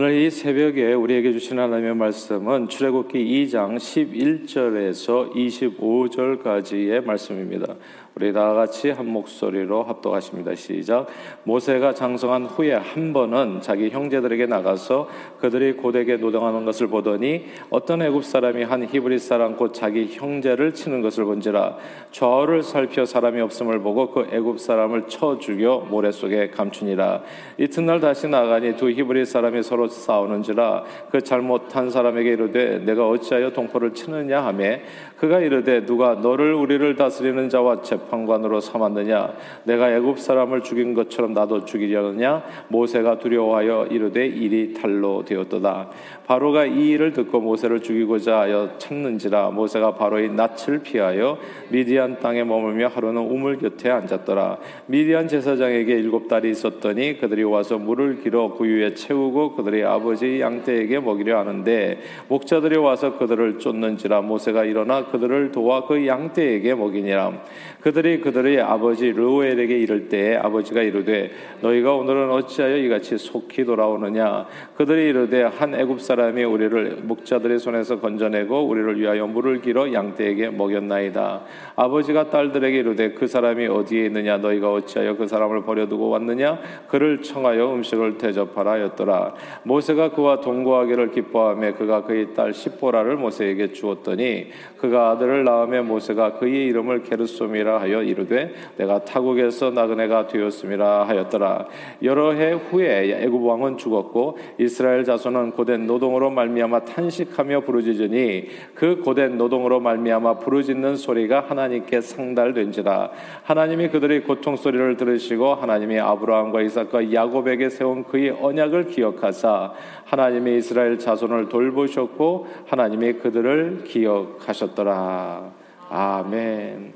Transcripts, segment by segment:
오늘 이 새벽에 우리에게 주신 하나님의 말씀은 출애굽기 2장 11절에서 25절까지의 말씀입니다. 우리 다 같이 한 목소리로 합독하십니다. 시작. 모세가 장성한 후에 한 번은 자기 형제들에게 나가서 그들이 고되게 노동하는 것을 보더니 어떤 애굽 사람이 한 히브리 사람 곧 자기 형제를 치는 것을 본지라 좌우를 살펴 사람이 없음을 보고 그 애굽 사람을 쳐 죽여 모래 속에 감추니라 이튿날 다시 나가니 두 히브리 사람이 서로 싸우는지라 그 잘못한 사람에게 이르되 내가 어찌하여 동포를 치느냐 하매 그가 이르되 누가 너를 우리를 다스리는 자와 재판관으로 삼았느냐? 내가 애굽 사람을 죽인 것처럼 나도 죽이려느냐? 모세가 두려워하여 이르되 일이 탈로 되었도다. 바로가 이 일을 듣고 모세를 죽이고자 하여 찾는지라 모세가 바로의 낯을 피하여 미디안 땅에 머물며 하루는 우물 곁에 앉았더라. 미디안 제사장에게 일곱 딸이 있었더니 그들이 와서 물을 길어 구유에 채우고 그들의 아버지 양떼에게 먹이려 하는데 목자들이 와서 그들을 쫓는지라 모세가 일어나 그들을 도와 그 양떼에게 먹이니라. 그들이 그들의 아버지 르우엘에게 이를 때 아버지가 이르되 너희가 오늘은 어찌하여 이같이 속히 돌아오느냐? 그들이 이르되 한 애굽 사람이 우리를 목자들의 손에서 건져내고 우리를 위하여 물을 길어 양떼에게 먹였나이다. 아버지가 딸들에게 이르되 그 사람이 어디에 있느냐? 너희가 어찌하여 그 사람을 버려두고 왔느냐? 그를 청하여 음식을 대접하라 하였더라. 모세가 그와 동거하기를 기뻐하며 그가 그의 딸 십보라를 모세에게 주었더니 그가 아들을 낳으며 모세가 그의 이름을 게르솜이라 하여 이르되 내가 타국에서 나그네가 되었음이라 하였더라. 여러 해 후에 애굽 왕은 죽었고 이스라엘 자손은 고된 노동으로 말미암아 탄식하며 부르짖으니 그 고된 노동으로 말미암아 부르짖는 소리가 하나님께 상달된지라. 하나님이 그들의 고통 소리를 들으시고 하나님이 아브라함과 이삭과 야곱에게 세운 그의 언약을 기억하사 하나님이 이스라엘 자손을 돌보셨고 하나님이 그들을 기억하셨더라. 아멘.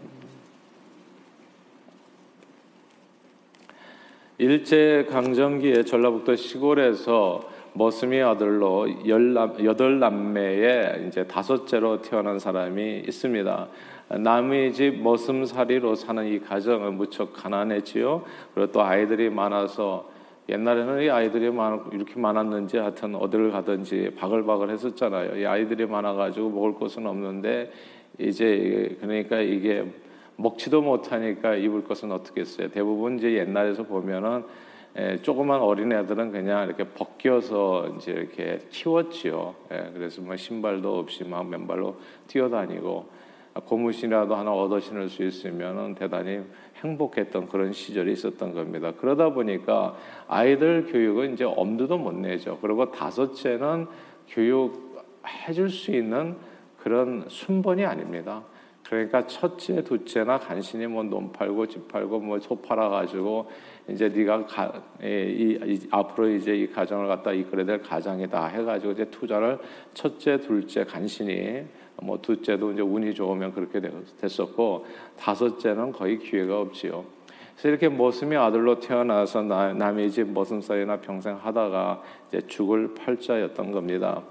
일제 강점기에 전라북도 시골에서 머슴이 아들로 여덟 남매의 이제 다섯째로 태어난 사람이 있습니다. 남의 집 머슴살이로 사는 이 가정은 무척 가난했지요. 그리고 또 아이들이 많아서 옛날에는 이 아이들이 많, 이렇게 많았는지 하여튼 어디를 가든지 바글바글 했었잖아요. 이 아이들이 많아가지고 먹을 것은 없는데 이제 그러니까 이게 먹지도 못하니까 입을 것은 어떻겠어요. 대부분 이제 옛날에서 보면은 에, 조그만 어린애들은 그냥 이렇게 벗겨서 이제 이렇게 키웠지요. 예, 그래서 뭐 신발도 없이 막 맨발로 뛰어다니고 고무신이라도 하나 얻어 신을 수 있으면 대단히 행복했던 그런 시절이 있었던 겁니다. 그러다 보니까 아이들 교육은 이제 엄두도 못 내죠. 그리고 다섯째는 교육 해줄 수 있는 그런 순번이 아닙니다. 그러니까 첫째, 둘째나 간신히 뭐놈 팔고 집 팔고 뭐 소 팔아 가지고 이제 네가 가, 이, 이, 앞으로 이제 이 가정을 갖다 이끌어야 될 가장이다 해가지고 이제 투자를 첫째, 둘째 간신히 뭐 둘째도 이제 운이 좋으면 그렇게 됐었고 다섯째는 거의 기회가 없지요. 그래서 이렇게 머슴이 아들로 태어나서 남 의 집 머슴살이나 평생 하다가 이제 죽을 팔자였던 겁니다.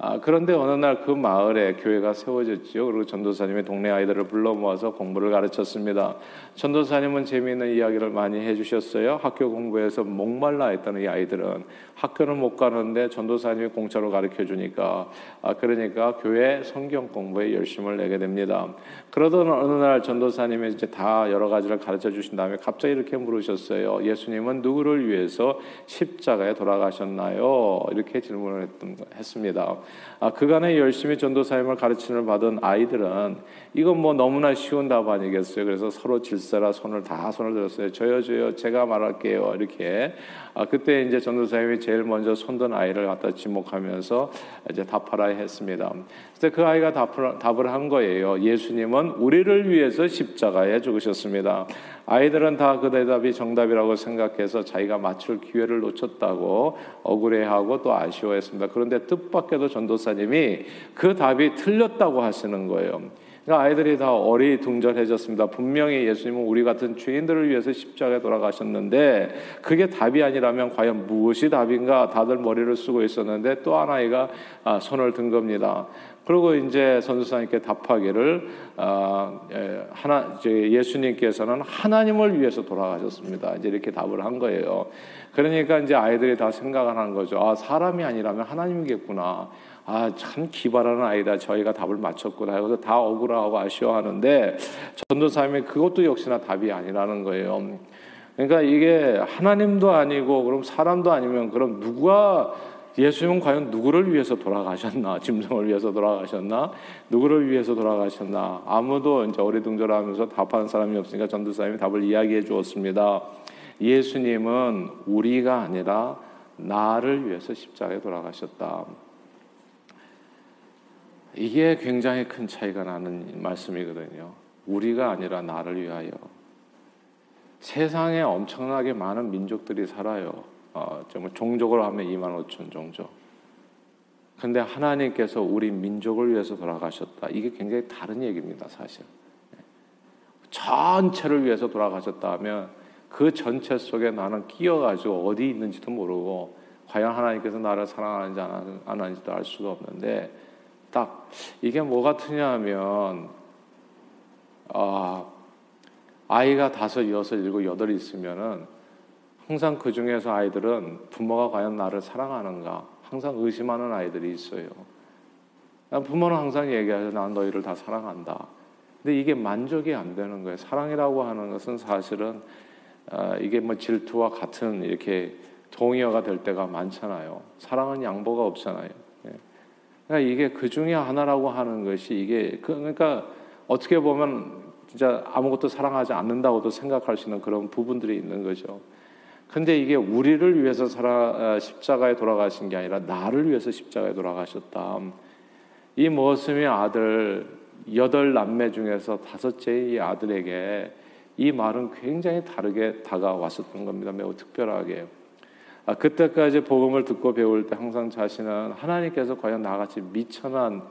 아, 그런데 어느 날 그 마을에 교회가 세워졌지요. 그리고 전도사님이 동네 아이들을 불러 모아서 공부를 가르쳤습니다. 전도사님은 재미있는 이야기를 많이 해주셨어요. 학교 공부에서 목말라 했다는 이 아이들은 학교는 못 가는데 전도사님이 공짜로 가르쳐 주니까 아, 그러니까 교회 성경 공부에 열심을 내게 됩니다. 그러던 어느 날 전도사님이 이제 다 여러 가지를 가르쳐 주신 다음에 갑자기 이렇게 물으셨어요. 예수님은 누구를 위해서 십자가에 돌아가셨나요? 이렇게 질문을 했던, 했습니다. 아, 그간에 열심히 전도 사임을 가르침을 받은 아이들은 이건 뭐 너무나 쉬운 답 아니겠어요. 그래서 서로 질서라 손을 다 손을 들었어요. 저요 저요 제가 말할게요. 이렇게 아, 그때 이제 전도사님이 제일 먼저 손든 아이를 갖다 지목하면서 이제 답하라 했습니다. 그래서 그 아이가 답을, 답을 한 거예요. 예수님은 우리를 위해서 십자가에 죽으셨습니다. 아이들은 다 그 대답이 정답이라고 생각해서 자기가 맞출 기회를 놓쳤다고 억울해하고 또 아쉬워했습니다. 그런데 뜻밖에도 전도사님이 그 답이 틀렸다고 하시는 거예요. 그러니까 아이들이 다 어리둥절해졌습니다. 분명히 예수님은 우리 같은 죄인들을 위해서 십자가에 돌아가셨는데 그게 답이 아니라면 과연 무엇이 답인가 다들 머리를 쓰고 있었는데 또 하나이가 아, 손을 든 겁니다. 그리고 이제 선수사님께 답하기를 어, 하나 예수님께서는 하나님을 위해서 돌아가셨습니다. 이제 이렇게 답을 한 거예요. 그러니까 이제 아이들이 다 생각을 하는 거죠. 아 사람이 아니라면 하나님이겠구나. 아, 참 기발한 아이다. 저희가 답을 맞췄구나. 그래서 다 억울하고 아쉬워하는데 전도사님이 그것도 역시나 답이 아니라는 거예요. 그러니까 이게 하나님도 아니고 그럼 사람도 아니면 그럼 누가 예수님은 과연 누구를 위해서 돌아가셨나? 짐승을 위해서 돌아가셨나? 누구를 위해서 돌아가셨나? 아무도 이제 어리둥절하면서 답하는 사람이 없으니까 전도사님이 답을 이야기해 주었습니다. 예수님은 우리가 아니라 나를 위해서 십자가에 돌아가셨다. 이게 굉장히 큰 차이가 나는 말씀이거든요. 우리가 아니라 나를 위하여. 세상에 엄청나게 많은 민족들이 살아요. 어, 종족으로 하면 2만 5천 종족. 근데 하나님께서 우리 민족을 위해서 돌아가셨다. 이게 굉장히 다른 얘기입니다, 사실. 전체를 위해서 돌아가셨다 하면 그 전체 속에 나는 끼어가지고 어디 있는지도 모르고 과연 하나님께서 나를 사랑하는지 안 하는지도 알 수가 없는데 딱 이게 뭐 같으냐 하면 아, 아이가 다섯, 여섯, 일곱, 여덟 있으면은 항상 그 중에서 아이들은 부모가 과연 나를 사랑하는가 항상 의심하는 아이들이 있어요. 부모는 항상 얘기하죠. 난 너희를 다 사랑한다. 근데 이게 만족이 안 되는 거예요. 사랑이라고 하는 것은 사실은 어, 이게 뭐 질투와 같은 이렇게 동의어가 될 때가 많잖아요. 사랑은 양보가 없잖아요. 그러니까 이게 그 중에 하나라고 하는 것이 이게 그, 그러니까 어떻게 보면 진짜 아무것도 사랑하지 않는다고도 생각할 수 있는 그런 부분들이 있는 거죠. 근데 이게 우리를 위해서 살아 아, 십자가에 돌아가신 게 아니라 나를 위해서 십자가에 돌아가셨다. 이 머슴의 아들 여덟 남매 중에서 다섯째 이 아들에게 이 말은 굉장히 다르게 다가왔었던 겁니다. 매우 특별하게. 아, 그때까지 복음을 듣고 배울 때 항상 자신은 하나님께서 과연 나같이 미천한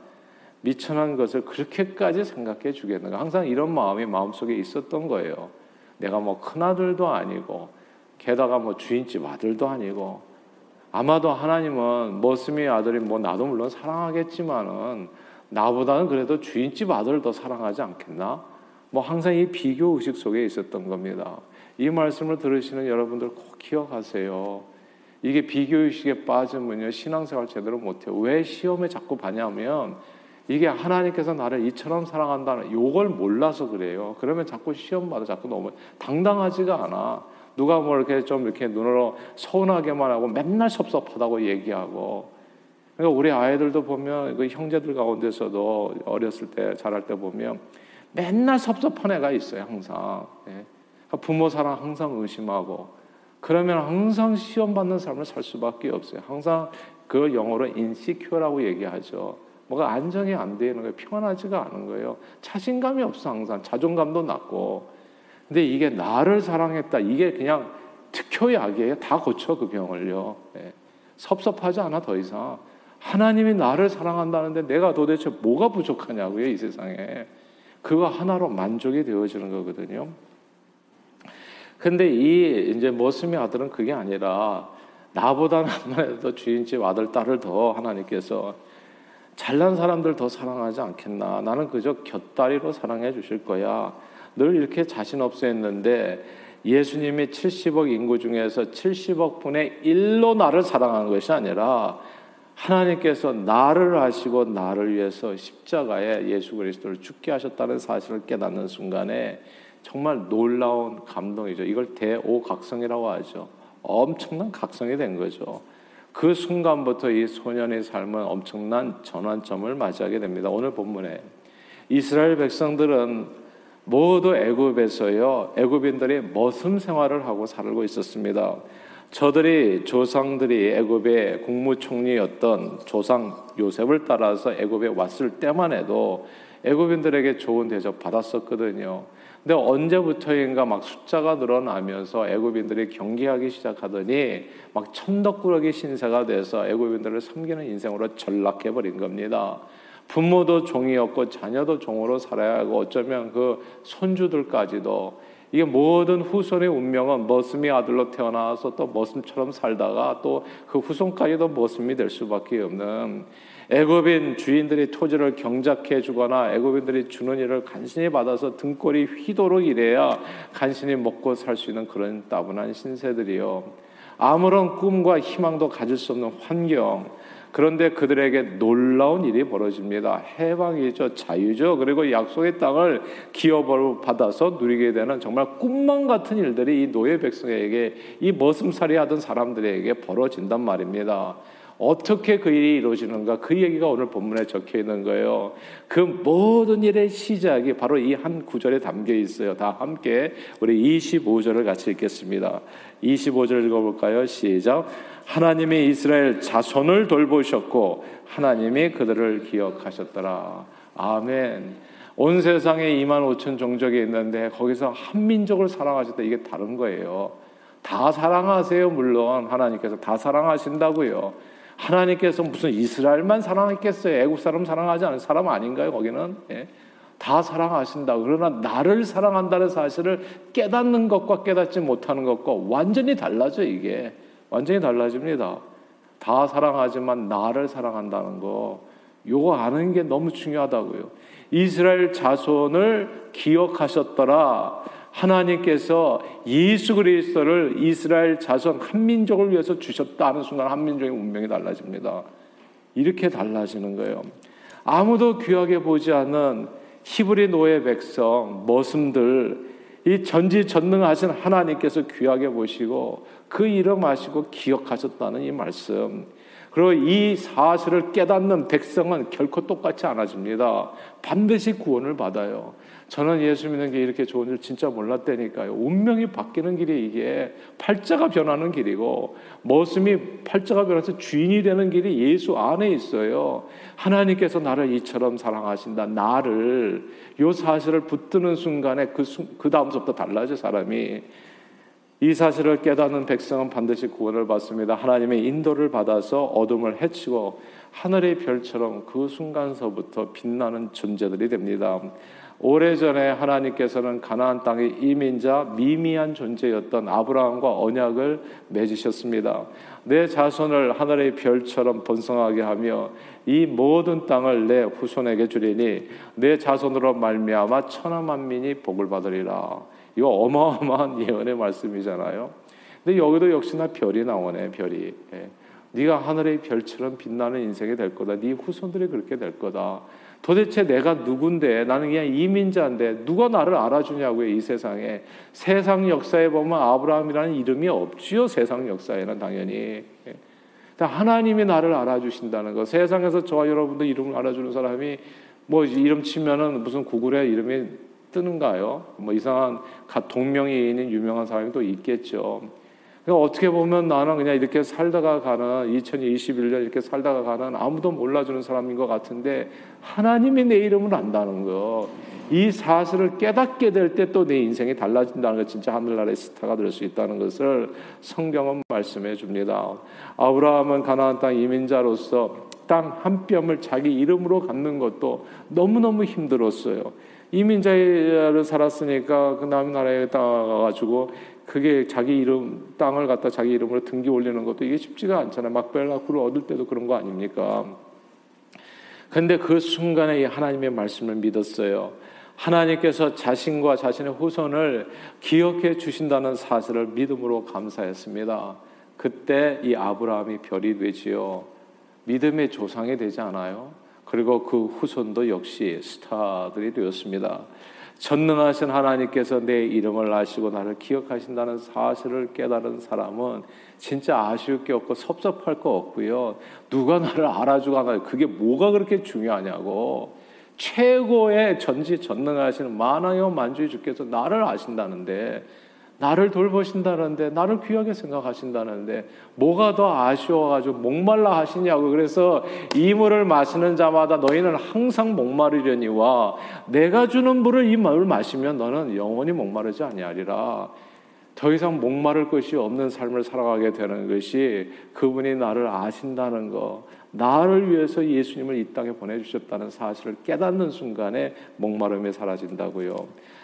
미천한 것을 그렇게까지 생각해 주겠는가? 항상 이런 마음이 마음속에 있었던 거예요. 내가 뭐 큰아들도 아니고 게다가 뭐 주인집 아들도 아니고 아마도 하나님은 머슴의 아들이 뭐 나도 물론 사랑하겠지만은 나보다는 그래도 주인집 아들을 더 사랑하지 않겠나? 뭐 항상 이 비교 의식 속에 있었던 겁니다. 이 말씀을 들으시는 여러분들 꼭 기억하세요. 이게 비교의식에 빠지면요 신앙생활 제대로 못해요. 왜 시험에 자꾸 반냐면 이게 하나님께서 나를 이처럼 사랑한다는 요걸 몰라서 그래요. 그러면 자꾸 시험 받아 자꾸 너무 당당하지가 않아. 누가 뭐 이렇게 좀 이렇게 눈으로 서운하게만 하고 맨날 섭섭하다고 얘기하고. 그러니까 우리 아이들도 보면 그 형제들 가운데서도 어렸을 때 자랄 때 보면 맨날 섭섭한 애가 있어요 항상. 예. 부모 사랑 항상 의심하고 그러면 항상 시험 받는 삶을 살 수밖에 없어요. 항상 그 영어로 인시큐어라고 얘기하죠. 뭐가 안정이 안 되는 거예요. 평안하지가 않은 거예요. 자신감이 없어 항상 자존감도 낮고. 근데 이게 나를 사랑했다. 이게 그냥 특효약이에요. 다 고쳐 그 병을요. 네. 섭섭하지 않아 더 이상. 하나님이 나를 사랑한다는데 내가 도대체 뭐가 부족하냐고요 이 세상에. 그거 하나로 만족이 되어지는 거거든요. 근데 이 이제 모스미 아들은 그게 아니라 나보다는 아무래도 주인집 아들 딸을 더 하나님께서 잘난 사람들 더 사랑하지 않겠나? 나는 그저 곁다리로 사랑해 주실 거야. 늘 이렇게 자신 없어 했는데 예수님이 70억 인구 중에서 70억 분의 1로 나를 사랑하는 것이 아니라 하나님께서 나를 하시고 나를 위해서 십자가에 예수 그리스도를 죽게 하셨다는 사실을 깨닫는 순간에 정말 놀라운 감동이죠. 이걸 대오각성이라고 하죠. 엄청난 각성이 된 거죠. 그 순간부터 이 소년의 삶은 엄청난 전환점을 맞이하게 됩니다. 오늘 본문에 이스라엘 백성들은 모두 애굽에서요. 애굽인들이 머슴 생활을 하고 살고 있었습니다. 저들이 조상들이 애굽의 국무총리였던 조상 요셉을 따라서 애굽에 왔을 때만 해도 애굽인들에게 좋은 대접 받았었거든요. 근데 언제부터인가 막 숫자가 늘어나면서 애굽인들이 경계하기 시작하더니 막 천덕꾸러기 신세가 돼서 애굽인들을 섬기는 인생으로 전락해 버린 겁니다. 부모도 종이었고 자녀도 종으로 살아야 하고 어쩌면 그 손주들까지도 이게 모든 후손의 운명은 머슴이 아들로 태어나서 또 머슴처럼 살다가 또 그 후손까지도 머슴이 될 수밖에 없는 애굽인 주인들이 토지를 경작해 주거나 애굽인들이 주는 일을 간신히 받아서 등골이 휘도록 일해야 간신히 먹고 살 수 있는 그런 따분한 신세들이요. 아무런 꿈과 희망도 가질 수 없는 환경, 그런데 그들에게 놀라운 일이 벌어집니다. 해방이죠, 자유죠. 그리고 약속의 땅을 기업으로 받아서 누리게 되는 정말 꿈만 같은 일들이 이 노예 백성에게 이 머슴살이 하던 사람들에게 벌어진단 말입니다. 어떻게 그 일이 이루어지는가 그 얘기가 오늘 본문에 적혀 있는 거예요. 그 모든 일의 시작이 바로 이 한 구절에 담겨 있어요. 다 함께 우리 25절을 같이 읽겠습니다. 25절 읽어볼까요? 시작. 하나님이 이스라엘 자손을 돌보셨고 하나님이 그들을 기억하셨더라. 아멘. 온 세상에 2만 5천 종족이 있는데 거기서 한 민족을 사랑하셨다. 이게 다른 거예요. 다 사랑하세요. 물론 하나님께서 다 사랑하신다고요. 하나님께서 무슨 이스라엘만 사랑했겠어요? 애국 사람 사랑하지 않은 사람 아닌가요? 거기는 예. 다 사랑하신다. 그러나 나를 사랑한다는 사실을 깨닫는 것과 깨닫지 못하는 것과 완전히 달라져 이게. 완전히 달라집니다. 다 사랑하지만 나를 사랑한다는 거, 요거 아는 게 너무 중요하다고요. 이스라엘 자손을 기억하셨더라. 하나님께서 예수 그리스도를 이스라엘 자손 한 민족을 위해서 주셨다 하는 순간 한 민족의 운명이 달라집니다. 이렇게 달라지는 거예요. 아무도 귀하게 보지 않는 히브리 노예 백성, 머슴들, 이 전지전능하신 하나님께서 귀하게 보시고 그 이름 아시고 기억하셨다는 이 말씀. 그리고 이 사실을 깨닫는 백성은 결코 똑같이 않아집니다. 반드시 구원을 받아요. 저는 예수 믿는 게 이렇게 좋은 줄 진짜 몰랐다니까요. 운명이 바뀌는 길이 이게 팔자가 변하는 길이고 모습이 팔자가 변해서 주인이 되는 길이 예수 안에 있어요. 하나님께서 나를 이처럼 사랑하신다. 나를 요 사실을 붙드는 순간에 그, 그 다음부터 달라져 사람이 이 사실을 깨닫는 백성은 반드시 구원을 받습니다. 하나님의 인도를 받아서 어둠을 해치고 하늘의 별처럼 그 순간서부터 빛나는 존재들이 됩니다. 오래전에 하나님께서는 가나안 땅의 이민자 미미한 존재였던 아브라함과 언약을 맺으셨습니다. 내 자손을 하늘의 별처럼 번성하게 하며 이 모든 땅을 내 후손에게 주리니 내 자손으로 말미암아 천하 만민이 복을 받으리라. 이거 어마어마한 예언의 말씀이잖아요. 근데 여기도 역시나 별이 나오네, 별이. 예. 네가 하늘의 별처럼 빛나는 인생이 될 거다. 네 후손들이 그렇게 될 거다. 도대체 내가 누군데 나는 그냥 이민자인데 누가 나를 알아주냐고요 이 세상에 세상 역사에 보면 아브라함이라는 이름이 없지요 세상 역사에는 당연히 예. 하나님이 나를 알아주신다는 거 세상에서 저와 여러분들 이름을 알아주는 사람이 뭐 이름 치면은 무슨 구글에 이름이 뜨는가요? 뭐 이상한 동명이 있는 유명한 사람이 또 있겠죠. 그러니까 어떻게 보면 나는 그냥 이렇게 살다가 가는 2021년 이렇게 살다가 가는 아무도 몰라주는 사람인 것 같은데 하나님이 내 이름을 안다는 거. 이 사실을 깨닫게 될 때 또 내 인생이 달라진다는 거 진짜 하늘나라의 스타가 될 수 있다는 것을 성경은 말씀해 줍니다. 아브라함은 가나안 땅 이민자로서 땅 한 뼘을 자기 이름으로 갖는 것도 너무너무 힘들었어요. 이민자를 살았으니까 그 남의 나라에 가가지고 그게 자기 이름 땅을 갖다 자기 이름으로 등기 올리는 것도 이게 쉽지가 않잖아요. 막벨라쿠를 얻을 때도 그런 거 아닙니까? 근데 그 순간에 하나님의 말씀을 믿었어요. 하나님께서 자신과 자신의 후손을 기억해 주신다는 사실을 믿음으로 감사했습니다. 그때 이 아브라함이 별이 되지요. 믿음의 조상이 되지 않아요? 그리고 그 후손도 역시 스타들이 되었습니다. 전능하신 하나님께서 내 이름을 아시고 나를 기억하신다는 사실을 깨달은 사람은 진짜 아쉬울 게 없고 섭섭할 거 없고요. 누가 나를 알아주고 하나 그게 뭐가 그렇게 중요하냐고. 최고의 전지 전능하시는 만왕의 만주의 주께서 나를 아신다는데 나를 돌보신다는데 나를 귀하게 생각하신다는데 뭐가 더 아쉬워가지고 목말라 하시냐고 그래서 이 물을 마시는 자마다 너희는 항상 목마르려니와 내가 주는 물을 이 물을 마시면 너는 영원히 목마르지 아니하리라 더 이상 목마를 것이 없는 삶을 살아가게 되는 것이 그분이 나를 아신다는 거, 나를 위해서 예수님을 이 땅에 보내주셨다는 사실을 깨닫는 순간에 목마름이 사라진다고요.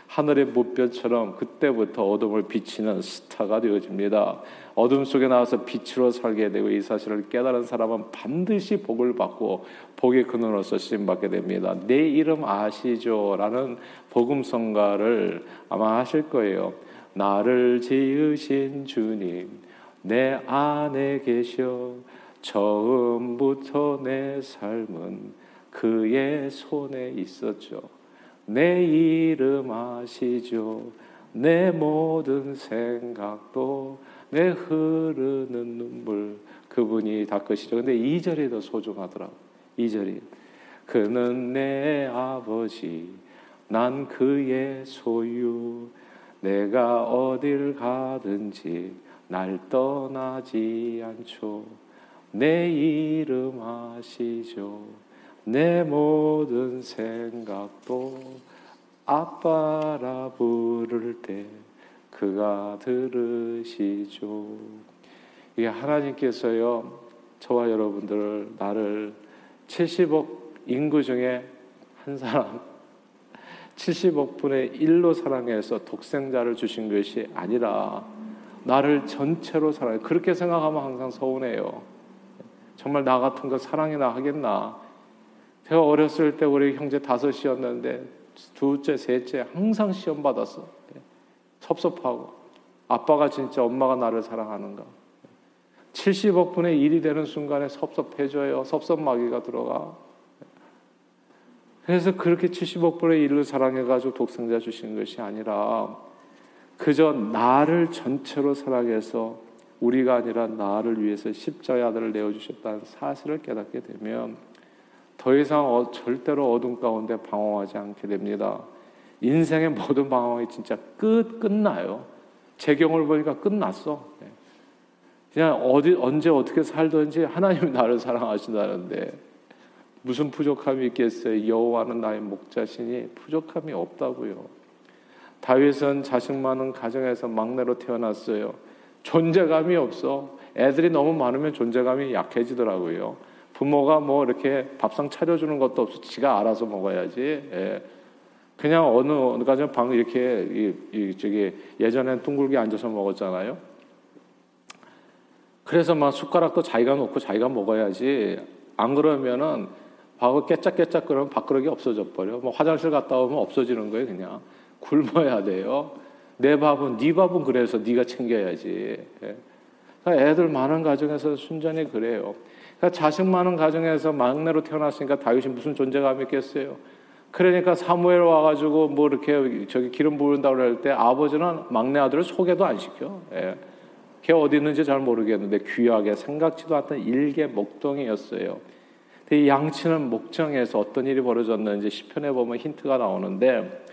하늘의 무뼈처럼 그때부터 어둠을 비치는 스타가 되어집니다. 어둠 속에 나와서 빛으로 살게 되고 이 사실을 깨달은 사람은 반드시 복을 받고 복의 근원으로서 쓰임 받게 됩니다. 내 이름 아시죠? 라는 복음성가를 아마 하실 거예요. 나를 지으신 주님 내 안에 계셔 처음부터 내 삶은 그의 손에 있었죠. 내 이름 아시죠? 내 모든 생각도 내 흐르는 눈물 그분이 닦으시죠. 근데 이절이 더 소중하더라고. 이절이 그는 내 아버지 난 그의 소유 내가 어딜 가든지 날 떠나지 않죠. 내 이름 아시죠. 내 모든 생각도 아빠라 부를 때 그가 들으시죠. 이게 하나님께서요, 저와 여러분들을, 나를 70억 인구 중에 한 사람, 70억 분의 1로 사랑해서 독생자를 주신 것이 아니라 나를 전체로 사랑해. 그렇게 생각하면 항상 서운해요. 정말 나 같은 거 사랑이나 하겠나. 제가 어렸을 때 우리 형제 다섯이었는데 둘째, 셋째 항상 시험 받았어. 섭섭하고. 아빠가 진짜 엄마가 나를 사랑하는가. 70억 분의 1이 되는 순간에 섭섭해져요. 섭섭마귀가 들어가. 그래서 그렇게 70억 분의 1을 사랑해가지고 독생자 주신 것이 아니라 그저 나를 전체로 사랑해서 우리가 아니라 나를 위해서 십자의 아들을 내어주셨다는 사실을 깨닫게 되면 더 이상 어, 절대로 어둠 가운데 방황하지 않게 됩니다. 인생의 모든 방황이 진짜 끝 끝나요. 재경을 보니까 끝났어. 네. 그냥 어디 언제 어떻게 살든지 하나님이 나를 사랑하신다는데 무슨 부족함이 있겠어요? 여호와는 나의 목자시니 부족함이 없다고요. 다윗은 자식 많은 가정에서 막내로 태어났어요. 존재감이 없어. 애들이 너무 많으면 존재감이 약해지더라고요. 부모가 뭐 이렇게 밥상 차려주는 것도 없어. 지가 알아서 먹어야지. 예. 그냥 어느 어느 가정 방 이렇게 이, 이 저기 예전엔 둥글게 앉아서 먹었잖아요. 그래서 막 숟가락도 자기가 놓고 자기가 먹어야지. 안 그러면은 밥을 깨짝깨짝 그러면 밥그릇이 없어져 버려. 뭐 화장실 갔다 오면 없어지는 거예요, 그냥. 굶어야 돼요. 내 밥은 네 밥은 그래서 네가 챙겨야지. 예. 그러니까 애들 많은 가정에서 순전히 그래요. 그러니까 자식 많은 가정에서 막내로 태어났으니까 다윗이 무슨 존재감이 있겠어요. 그러니까 사무엘 와가지고 뭐 이렇게 저기 기름 부은다고 할 때 아버지는 막내 아들을 소개도 안 시켜. 예. 걔 어디 있는지 잘 모르겠는데 귀하게 생각지도 않던 일개 목동이었어요. 이 양치는 목장에서 어떤 일이 벌어졌는지 시편에 보면 힌트가 나오는데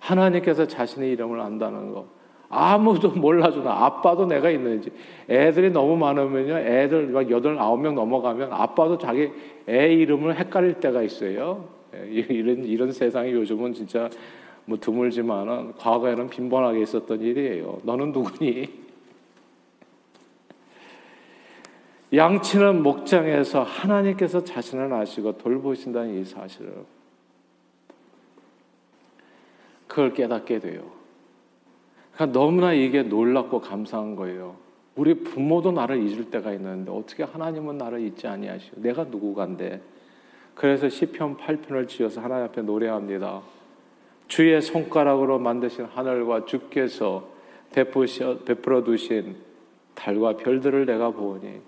하나님께서 자신의 이름을 안다는 거. 아무도 몰라주나. 아빠도 내가 있는지. 애들이 너무 많으면요. 애들 막 여덟 아홉 명 넘어가면 아빠도 자기 애 이름을 헷갈릴 때가 있어요. 예, 이런 이런 세상이 요즘은 진짜 뭐 드물지만은 과거에는 빈번하게 있었던 일이에요. 너는 누구니? 양치는 목장에서 하나님께서 자신을 아시고 돌보신다는 이 사실을 그걸 깨닫게 돼요. 그러니까 너무나 이게 놀랍고 감사한 거예요. 우리 부모도 나를 잊을 때가 있는데 어떻게 하나님은 나를 잊지 아니하시오? 내가 누구간데? 그래서 시편 8편을 지어서 하나님 앞에 노래합니다. 주의 손가락으로 만드신 하늘과 주께서 베풀어 두신 달과 별들을 내가 보니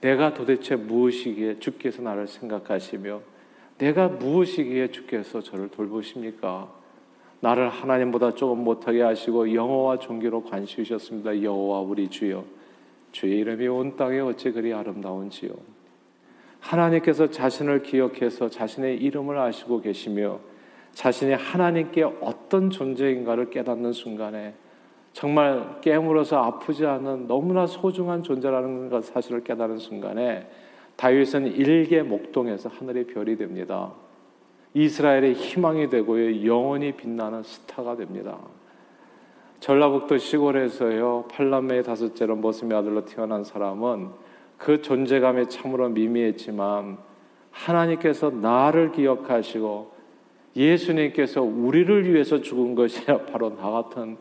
내가 도대체 무엇이기에 주께서 나를 생각하시며 내가 무엇이기에 주께서 저를 돌보십니까? 나를 하나님보다 조금 못하게 하시고 영어와 종교로 관시우셨습니다. 여호와 우리 주여 주의 이름이 온 땅에 어찌 그리 아름다운지요. 하나님께서 자신을 기억해서 자신의 이름을 아시고 계시며 자신이 하나님께 어떤 존재인가를 깨닫는 순간에 정말 깨물어서 아프지 않은 너무나 소중한 존재라는 것 사실을 깨달은 순간에 다윗은 일개 목동에서 하늘의 별이 됩니다. 이스라엘의 희망이 되고요 영원히 빛나는 스타가 됩니다. 전라북도 시골에서요 팔남매의 다섯째로 모습의 아들로 태어난 사람은 그 존재감이 참으로 미미했지만 하나님께서 나를 기억하시고 예수님께서 우리를 위해서 죽은 것이 바로 나 같은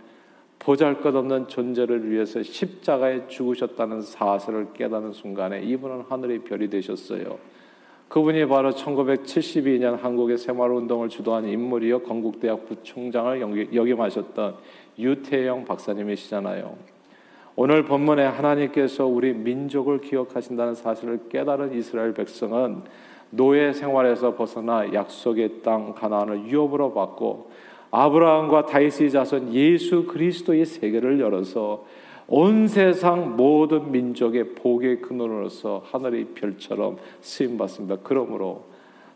보잘것없는 존재를 위해서 십자가에 죽으셨다는 사실을 깨닫는 순간에 이분은 하늘의 별이 되셨어요. 그분이 바로 1972년 한국의 새마을운동을 주도한 인물이요 건국대학 부총장을 역임하셨던 유태영 박사님이시잖아요. 오늘 본문에 하나님께서 우리 민족을 기억하신다는 사실을 깨달은 이스라엘 백성은 노예 생활에서 벗어나 약속의 땅 가나안을 유업으로 받고 아브라함과 다윗의 자손 예수 그리스도의 세계를 열어서 온 세상 모든 민족의 복의 근원으로서 하늘의 별처럼 쓰임 받습니다. 그러므로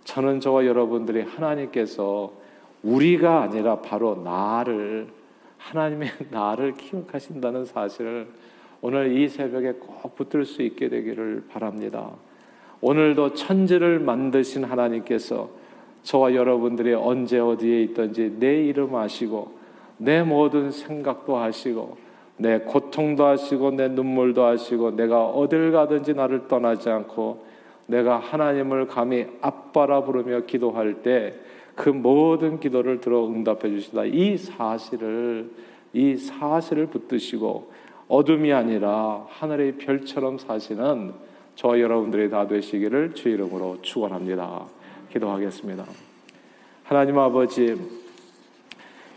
저는 저와 여러분들이 하나님께서 우리가 아니라 바로 나를 하나님의 나를 기억하신다는 사실을 오늘 이 새벽에 꼭 붙들 수 있게 되기를 바랍니다. 오늘도 천지를 만드신 하나님께서 저와 여러분들이 언제 어디에 있든지 내 이름 아시고 내 모든 생각도 하시고 내 고통도 하시고 내 눈물도 하시고 내가 어딜 가든지 나를 떠나지 않고 내가 하나님을 감히 아빠라 부르며 기도할 때 그 모든 기도를 들어 응답해 주시다. 이 사실을 이 사실을 붙드시고 어둠이 아니라 하늘의 별처럼 사시는 저 여러분들이 다 되시기를 주 이름으로 축원합니다. 기도하겠습니다. 하나님 아버지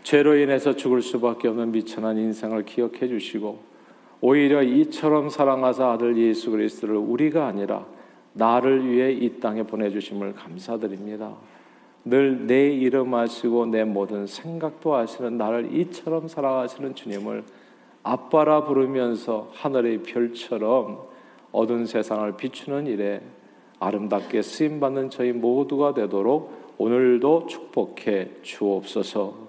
죄로 인해서 죽을 수밖에 없는 미천한 인생을 기억해 주시고 오히려 이처럼 사랑하사 아들 예수 그리스도를 우리가 아니라 나를 위해 이 땅에 보내주심을 감사드립니다. 늘 내 이름 아시고 내 모든 생각도 아시는 나를 이처럼 사랑하시는 주님을 아빠라 부르면서 하늘의 별처럼 어두운 세상을 비추는 일에 아름답게 쓰임 받는 저희 모두가 되도록 오늘도 축복해 주옵소서.